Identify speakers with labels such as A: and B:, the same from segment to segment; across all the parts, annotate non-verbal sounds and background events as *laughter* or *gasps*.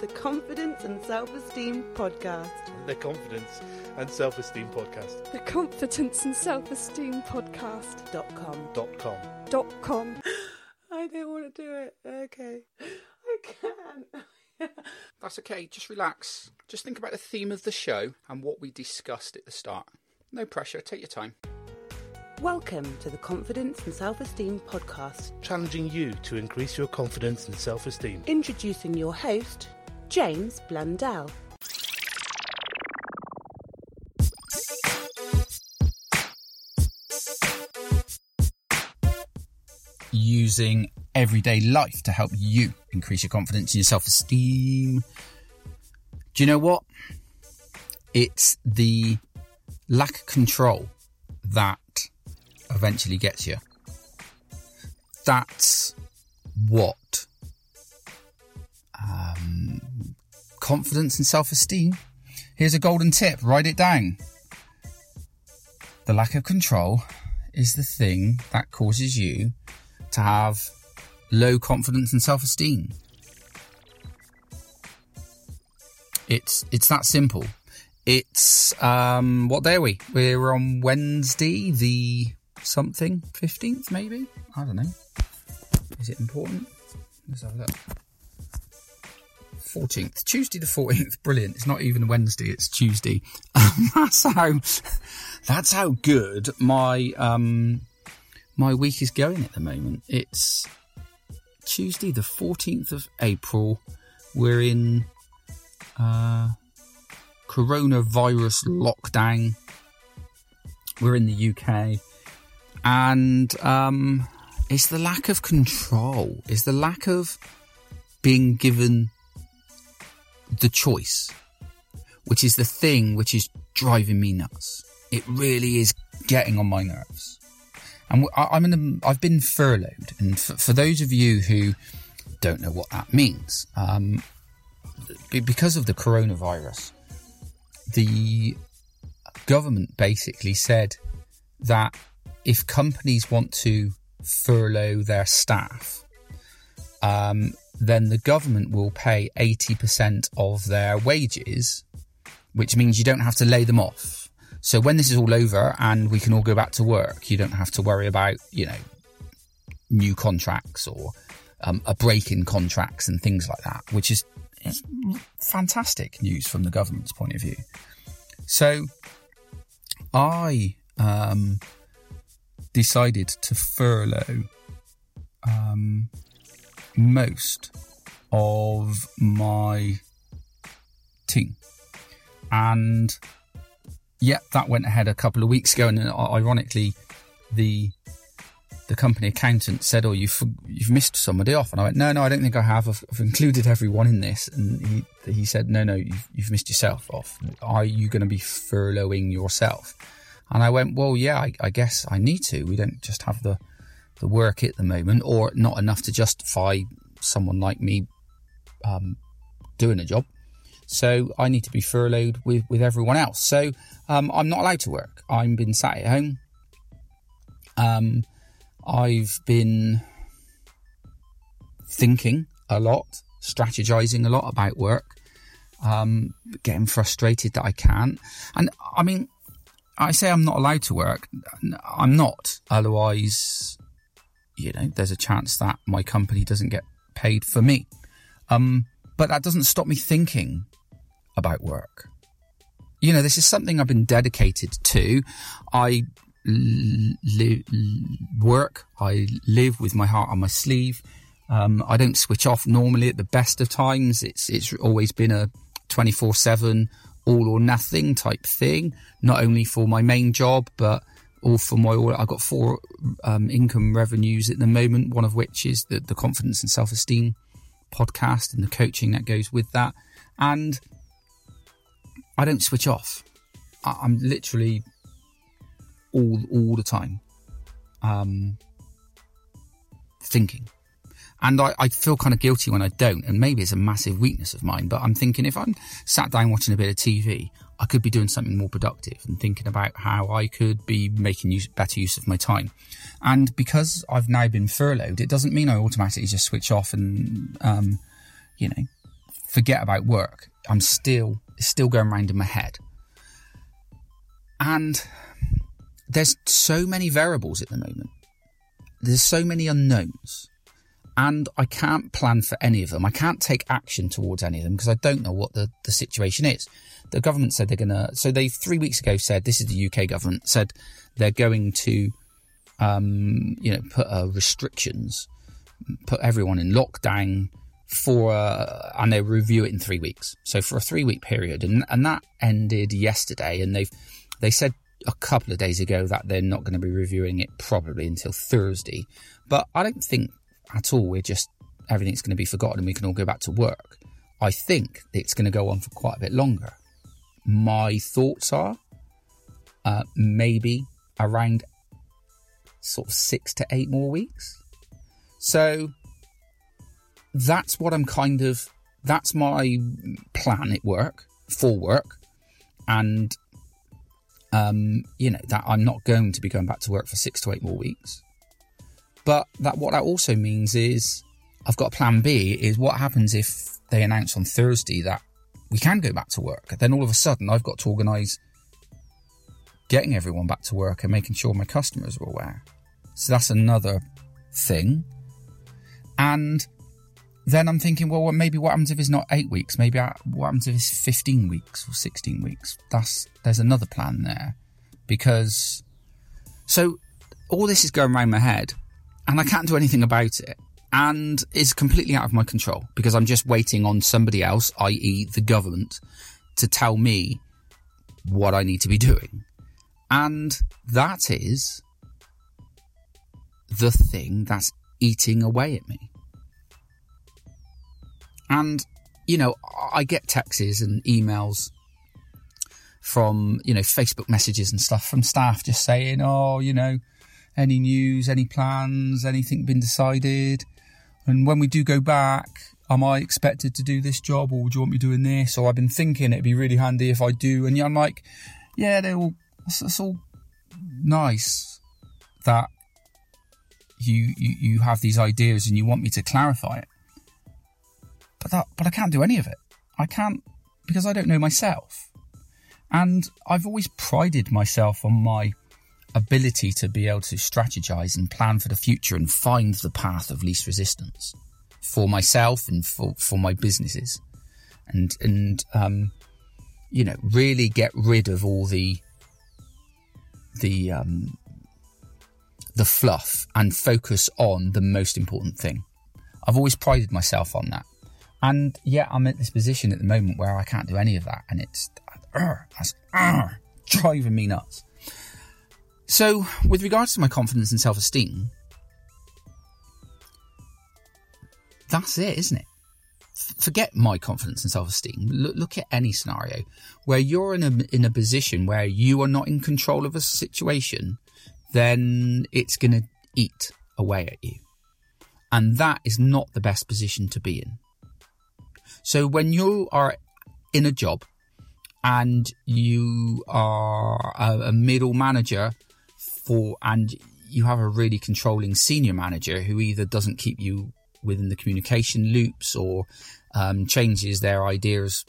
A: The Confidence and Self Esteem Podcast.
B: The Confidence and Self Esteem Podcast.
C: The Confidence and Self Esteem Podcast.
A: Dot com.
B: Dot com.
C: Dot com. *gasps*
A: I don't want to do it. Okay. I can't. *laughs*
D: That's okay, just relax. Just think about the theme of the show and what we discussed at the start. No pressure, take your time.
A: Welcome to the Confidence and Self Esteem Podcast.
B: Challenging you to increase your confidence and self esteem.
A: Introducing your host, James Blundell.
D: Using everyday life to help you increase your confidence and your self esteem. Do you know what? It's the lack of control that eventually gets you. That's what confidence and self esteem. Here's a golden tip write it down. The lack of control is the thing that causes you to have low confidence and self esteem. It's it's that simple. It's um what day are we? We're on Wednesday, the something fifteenth, maybe. I don't know. Is it important? Let's have a look. Fourteenth, Tuesday the fourteenth. Brilliant. It's not even Wednesday; it's Tuesday. *laughs* that's how. That's how good my um my week is going at the moment. It's Tuesday the fourteenth of April. We're in uh coronavirus lockdown. We're in the UK, and um, it's the lack of control. It's the lack of being given the choice, which is the thing which is driving me nuts. It really is getting on my nerves. And I'm in a, I've been furloughed, and for, for those of you who don't know what that means, um, because of the coronavirus, the government basically said that if companies want to furlough their staff, um, then the government will pay 80% of their wages, which means you don't have to lay them off. So when this is all over and we can all go back to work, you don't have to worry about, you know, new contracts or um, a break in contracts and things like that, which is fantastic news from the government's point of view. So I um, decided to furlough um, most of my team. And yeah, that went ahead a couple of weeks ago. And ironically, the the company accountant said, "Oh, you've you've missed somebody off," and I went, "No, no, I don't think I have. I've, I've included everyone in this." And he he said, "No, no, you've, you've missed yourself off. Are you going to be furloughing yourself?" And I went, "Well, yeah, I, I guess I need to. We don't just have the the work at the moment, or not enough to justify someone like me um, doing a job." So I need to be furloughed with, with everyone else. So um, I'm not allowed to work. I'm been sat at home. Um, I've been thinking a lot, strategizing a lot about work, um, getting frustrated that I can't. And I mean, I say I'm not allowed to work. I'm not. Otherwise, you know, there's a chance that my company doesn't get paid for me. Um, but that doesn't stop me thinking about work. You know, this is something I've been dedicated to. I li- work, I live with my heart on my sleeve. Um, I don't switch off normally at the best of times. It's it's always been a 24 7 all or nothing type thing, not only for my main job, but all for my, I've got four um, income revenues at the moment, one of which is the, the confidence and self esteem podcast and the coaching that goes with that. And I don't switch off. I, am literally all, all the time, um, thinking and I, I, feel kind of guilty when I don't. And maybe it's a massive weakness of mine, but I'm thinking if I'm sat down watching a bit of TV, I could be doing something more productive and thinking about how I could be making use, better use of my time. And because I've now been furloughed, it doesn't mean I automatically just switch off and, um, you know, forget about work. I'm still, still going around in my head. And there's so many variables at the moment. There's so many unknowns and I can't plan for any of them. I can't take action towards any of them because I don't know what the, the situation is. The government said they're going to, so they three weeks ago said, this is the UK government, said they're going to, um, you know, put uh, restrictions, put everyone in lockdown for, uh, and they review it in three weeks. So for a three week period. And, and that ended yesterday. And they've, they said a couple of days ago that they're not going to be reviewing it probably until Thursday. But I don't think at all. We're just, everything's going to be forgotten and we can all go back to work. I think it's going to go on for quite a bit longer. My thoughts are uh, maybe around sort of six to eight more weeks. So that's what I'm kind of, that's my plan at work, for work. And, um, you know, that I'm not going to be going back to work for six to eight more weeks. But that what that also means is I've got plan B is what happens if they announce on Thursday that we can go back to work. Then all of a sudden I've got to organise getting everyone back to work and making sure my customers are aware. So that's another thing. And then I'm thinking, well, maybe what happens if it's not eight weeks? Maybe what happens if it's 15 weeks or 16 weeks? That's, there's another plan there because, so all this is going around my head and I can't do anything about it. And it's completely out of my control because I'm just waiting on somebody else, i.e., the government, to tell me what I need to be doing. And that is the thing that's eating away at me. And, you know, I get texts and emails from, you know, Facebook messages and stuff from staff just saying, oh, you know, any news, any plans, anything been decided? And when we do go back, am I expected to do this job or would you want me doing this? Or I've been thinking it'd be really handy if I do. And I'm like, yeah, they're all, it's, all nice that you, you, you have these ideas and you want me to clarify it. But that, but I can't do any of it. I can't because I don't know myself. And I've always prided myself on my ability to be able to strategize and plan for the future and find the path of least resistance for myself and for, for my businesses and, and, um, you know, really get rid of all the, the, um, the fluff and focus on the most important thing. I've always prided myself on that. And yet I'm at this position at the moment where I can't do any of that. And it's, uh, that's uh, driving me nuts. So, with regards to my confidence and self esteem, that's it, isn't it? Forget my confidence and self esteem. Look, look, at any scenario where you're in a, in a position where you are not in control of a situation, then it's going to eat away at you. And that is not the best position to be in. So when you are in a job and you are a, a middle manager for, and you have a really controlling senior manager who either doesn't keep you within the communication loops or um, changes their ideas,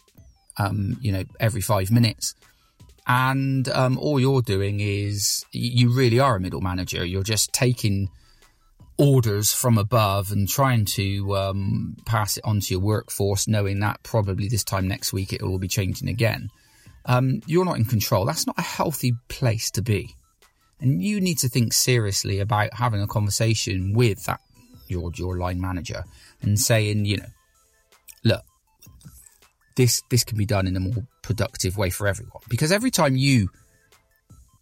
D: um, you know, every five minutes. And um, all you're doing is you really are a middle manager. You're just taking orders from above and trying to um, pass it on to your workforce, knowing that probably this time next week it will be changing again. Um, you're not in control. That's not a healthy place to be. And you need to think seriously about having a conversation with that your your line manager and saying, you know, look, this this can be done in a more productive way for everyone. Because every time you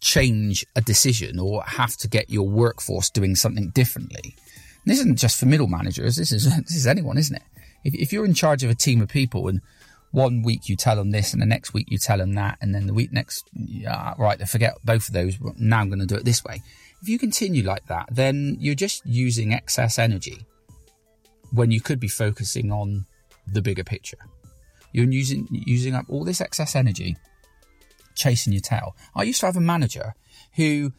D: change a decision or have to get your workforce doing something differently, this isn't just for middle managers. This is *laughs* this is anyone, isn't it? If, if you're in charge of a team of people and one week you tell them this and the next week you tell them that and then the week next yeah, right they forget both of those now i'm going to do it this way. If you continue like that then you're just using excess energy when you could be focusing on the bigger picture. You're using using up all this excess energy chasing your tail. I used to have a manager who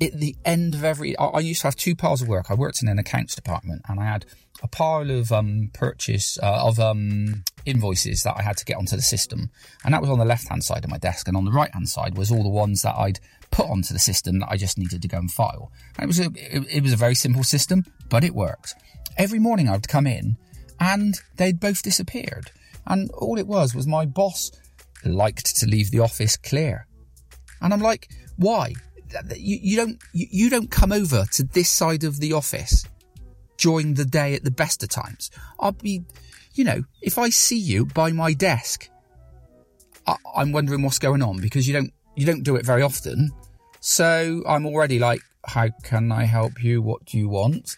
D: at the end of every I, I used to have two piles of work. I worked in an accounts department and i had a pile of um, purchase uh, of um, invoices that I had to get onto the system, and that was on the left hand side of my desk, and on the right hand side was all the ones that I'd put onto the system that I just needed to go and file. And it was a, it, it was a very simple system, but it worked. Every morning I'd come in, and they'd both disappeared, and all it was was my boss liked to leave the office clear, and I'm like, why? You, you don't you, you don't come over to this side of the office during the day at the best of times. I'll be, you know, if I see you by my desk, I, I'm wondering what's going on because you don't you don't do it very often. So I'm already like, how can I help you? What do you want?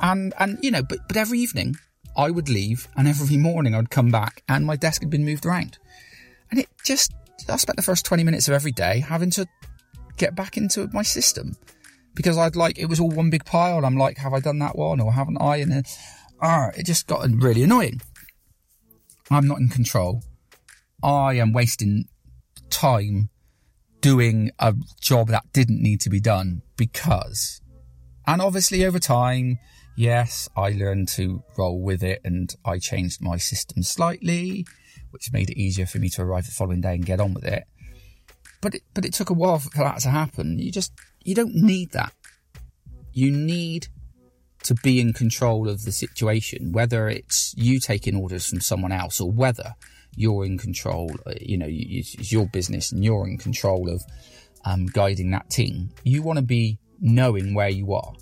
D: And and you know, but but every evening I would leave, and every morning I'd come back, and my desk had been moved around, and it just I spent the first twenty minutes of every day having to get back into my system because I'd like it was all one big pile. I'm like, have I done that one or haven't I? And ah, it just got really annoying. I'm not in control. I am wasting time doing a job that didn't need to be done because, and obviously over time, yes, I learned to roll with it and I changed my system slightly, which made it easier for me to arrive the following day and get on with it. But it, but it took a while for that to happen. You just you don't need that. You need to be in control of the situation, whether it's you taking orders from someone else or whether you're in control, uh, you know, it's your business and you're in control of um, guiding that team. You want to be knowing where you are.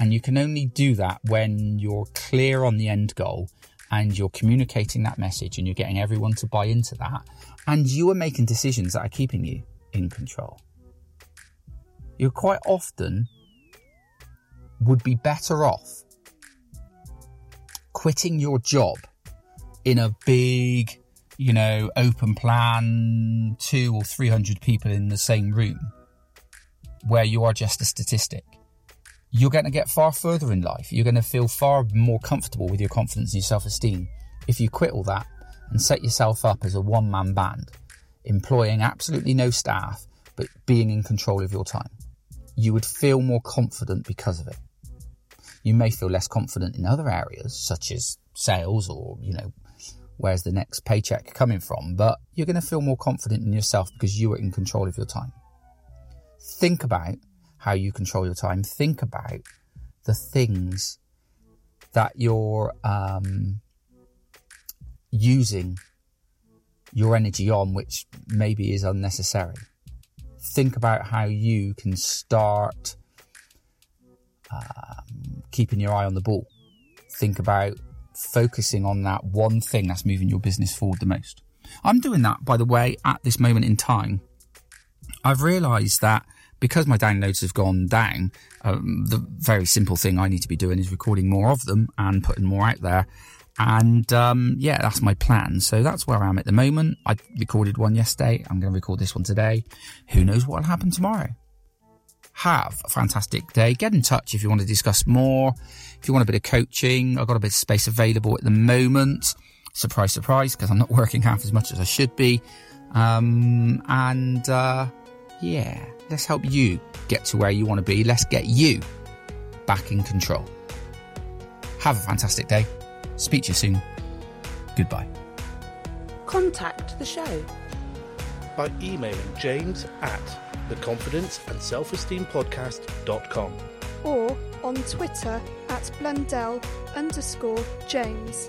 D: And you can only do that when you're clear on the end goal and you're communicating that message and you're getting everyone to buy into that. And you are making decisions that are keeping you in control you quite often would be better off quitting your job in a big, you know, open plan, two or three hundred people in the same room where you are just a statistic. You're going to get far further in life. You're going to feel far more comfortable with your confidence and your self esteem if you quit all that and set yourself up as a one man band, employing absolutely no staff, but being in control of your time you would feel more confident because of it. You may feel less confident in other areas, such as sales or, you know, where's the next paycheck coming from, but you're going to feel more confident in yourself because you are in control of your time. Think about how you control your time. Think about the things that you're um, using your energy on, which maybe is unnecessary think about how you can start um, keeping your eye on the ball. Think about focusing on that one thing that's moving your business forward the most. I'm doing that, by the way, at this moment in time. I've realized that because my downloads have gone down, um, the very simple thing I need to be doing is recording more of them and putting more out there. And um, yeah, that's my plan. So that's where I am at the moment. I recorded one yesterday. I'm going to record this one today. Who knows what will happen tomorrow? Have a fantastic day. Get in touch if you want to discuss more. If you want a bit of coaching, I've got a bit of space available at the moment. Surprise, surprise, because I'm not *laughs* working half as much as I should be. Um, and uh, yeah, let's help you get to where you want to be. Let's get you back in control. Have a fantastic day. Speak to you soon. Goodbye.
A: Contact the show.
B: by emailing james at the confidence and
C: or on Twitter at Blundell underscore James.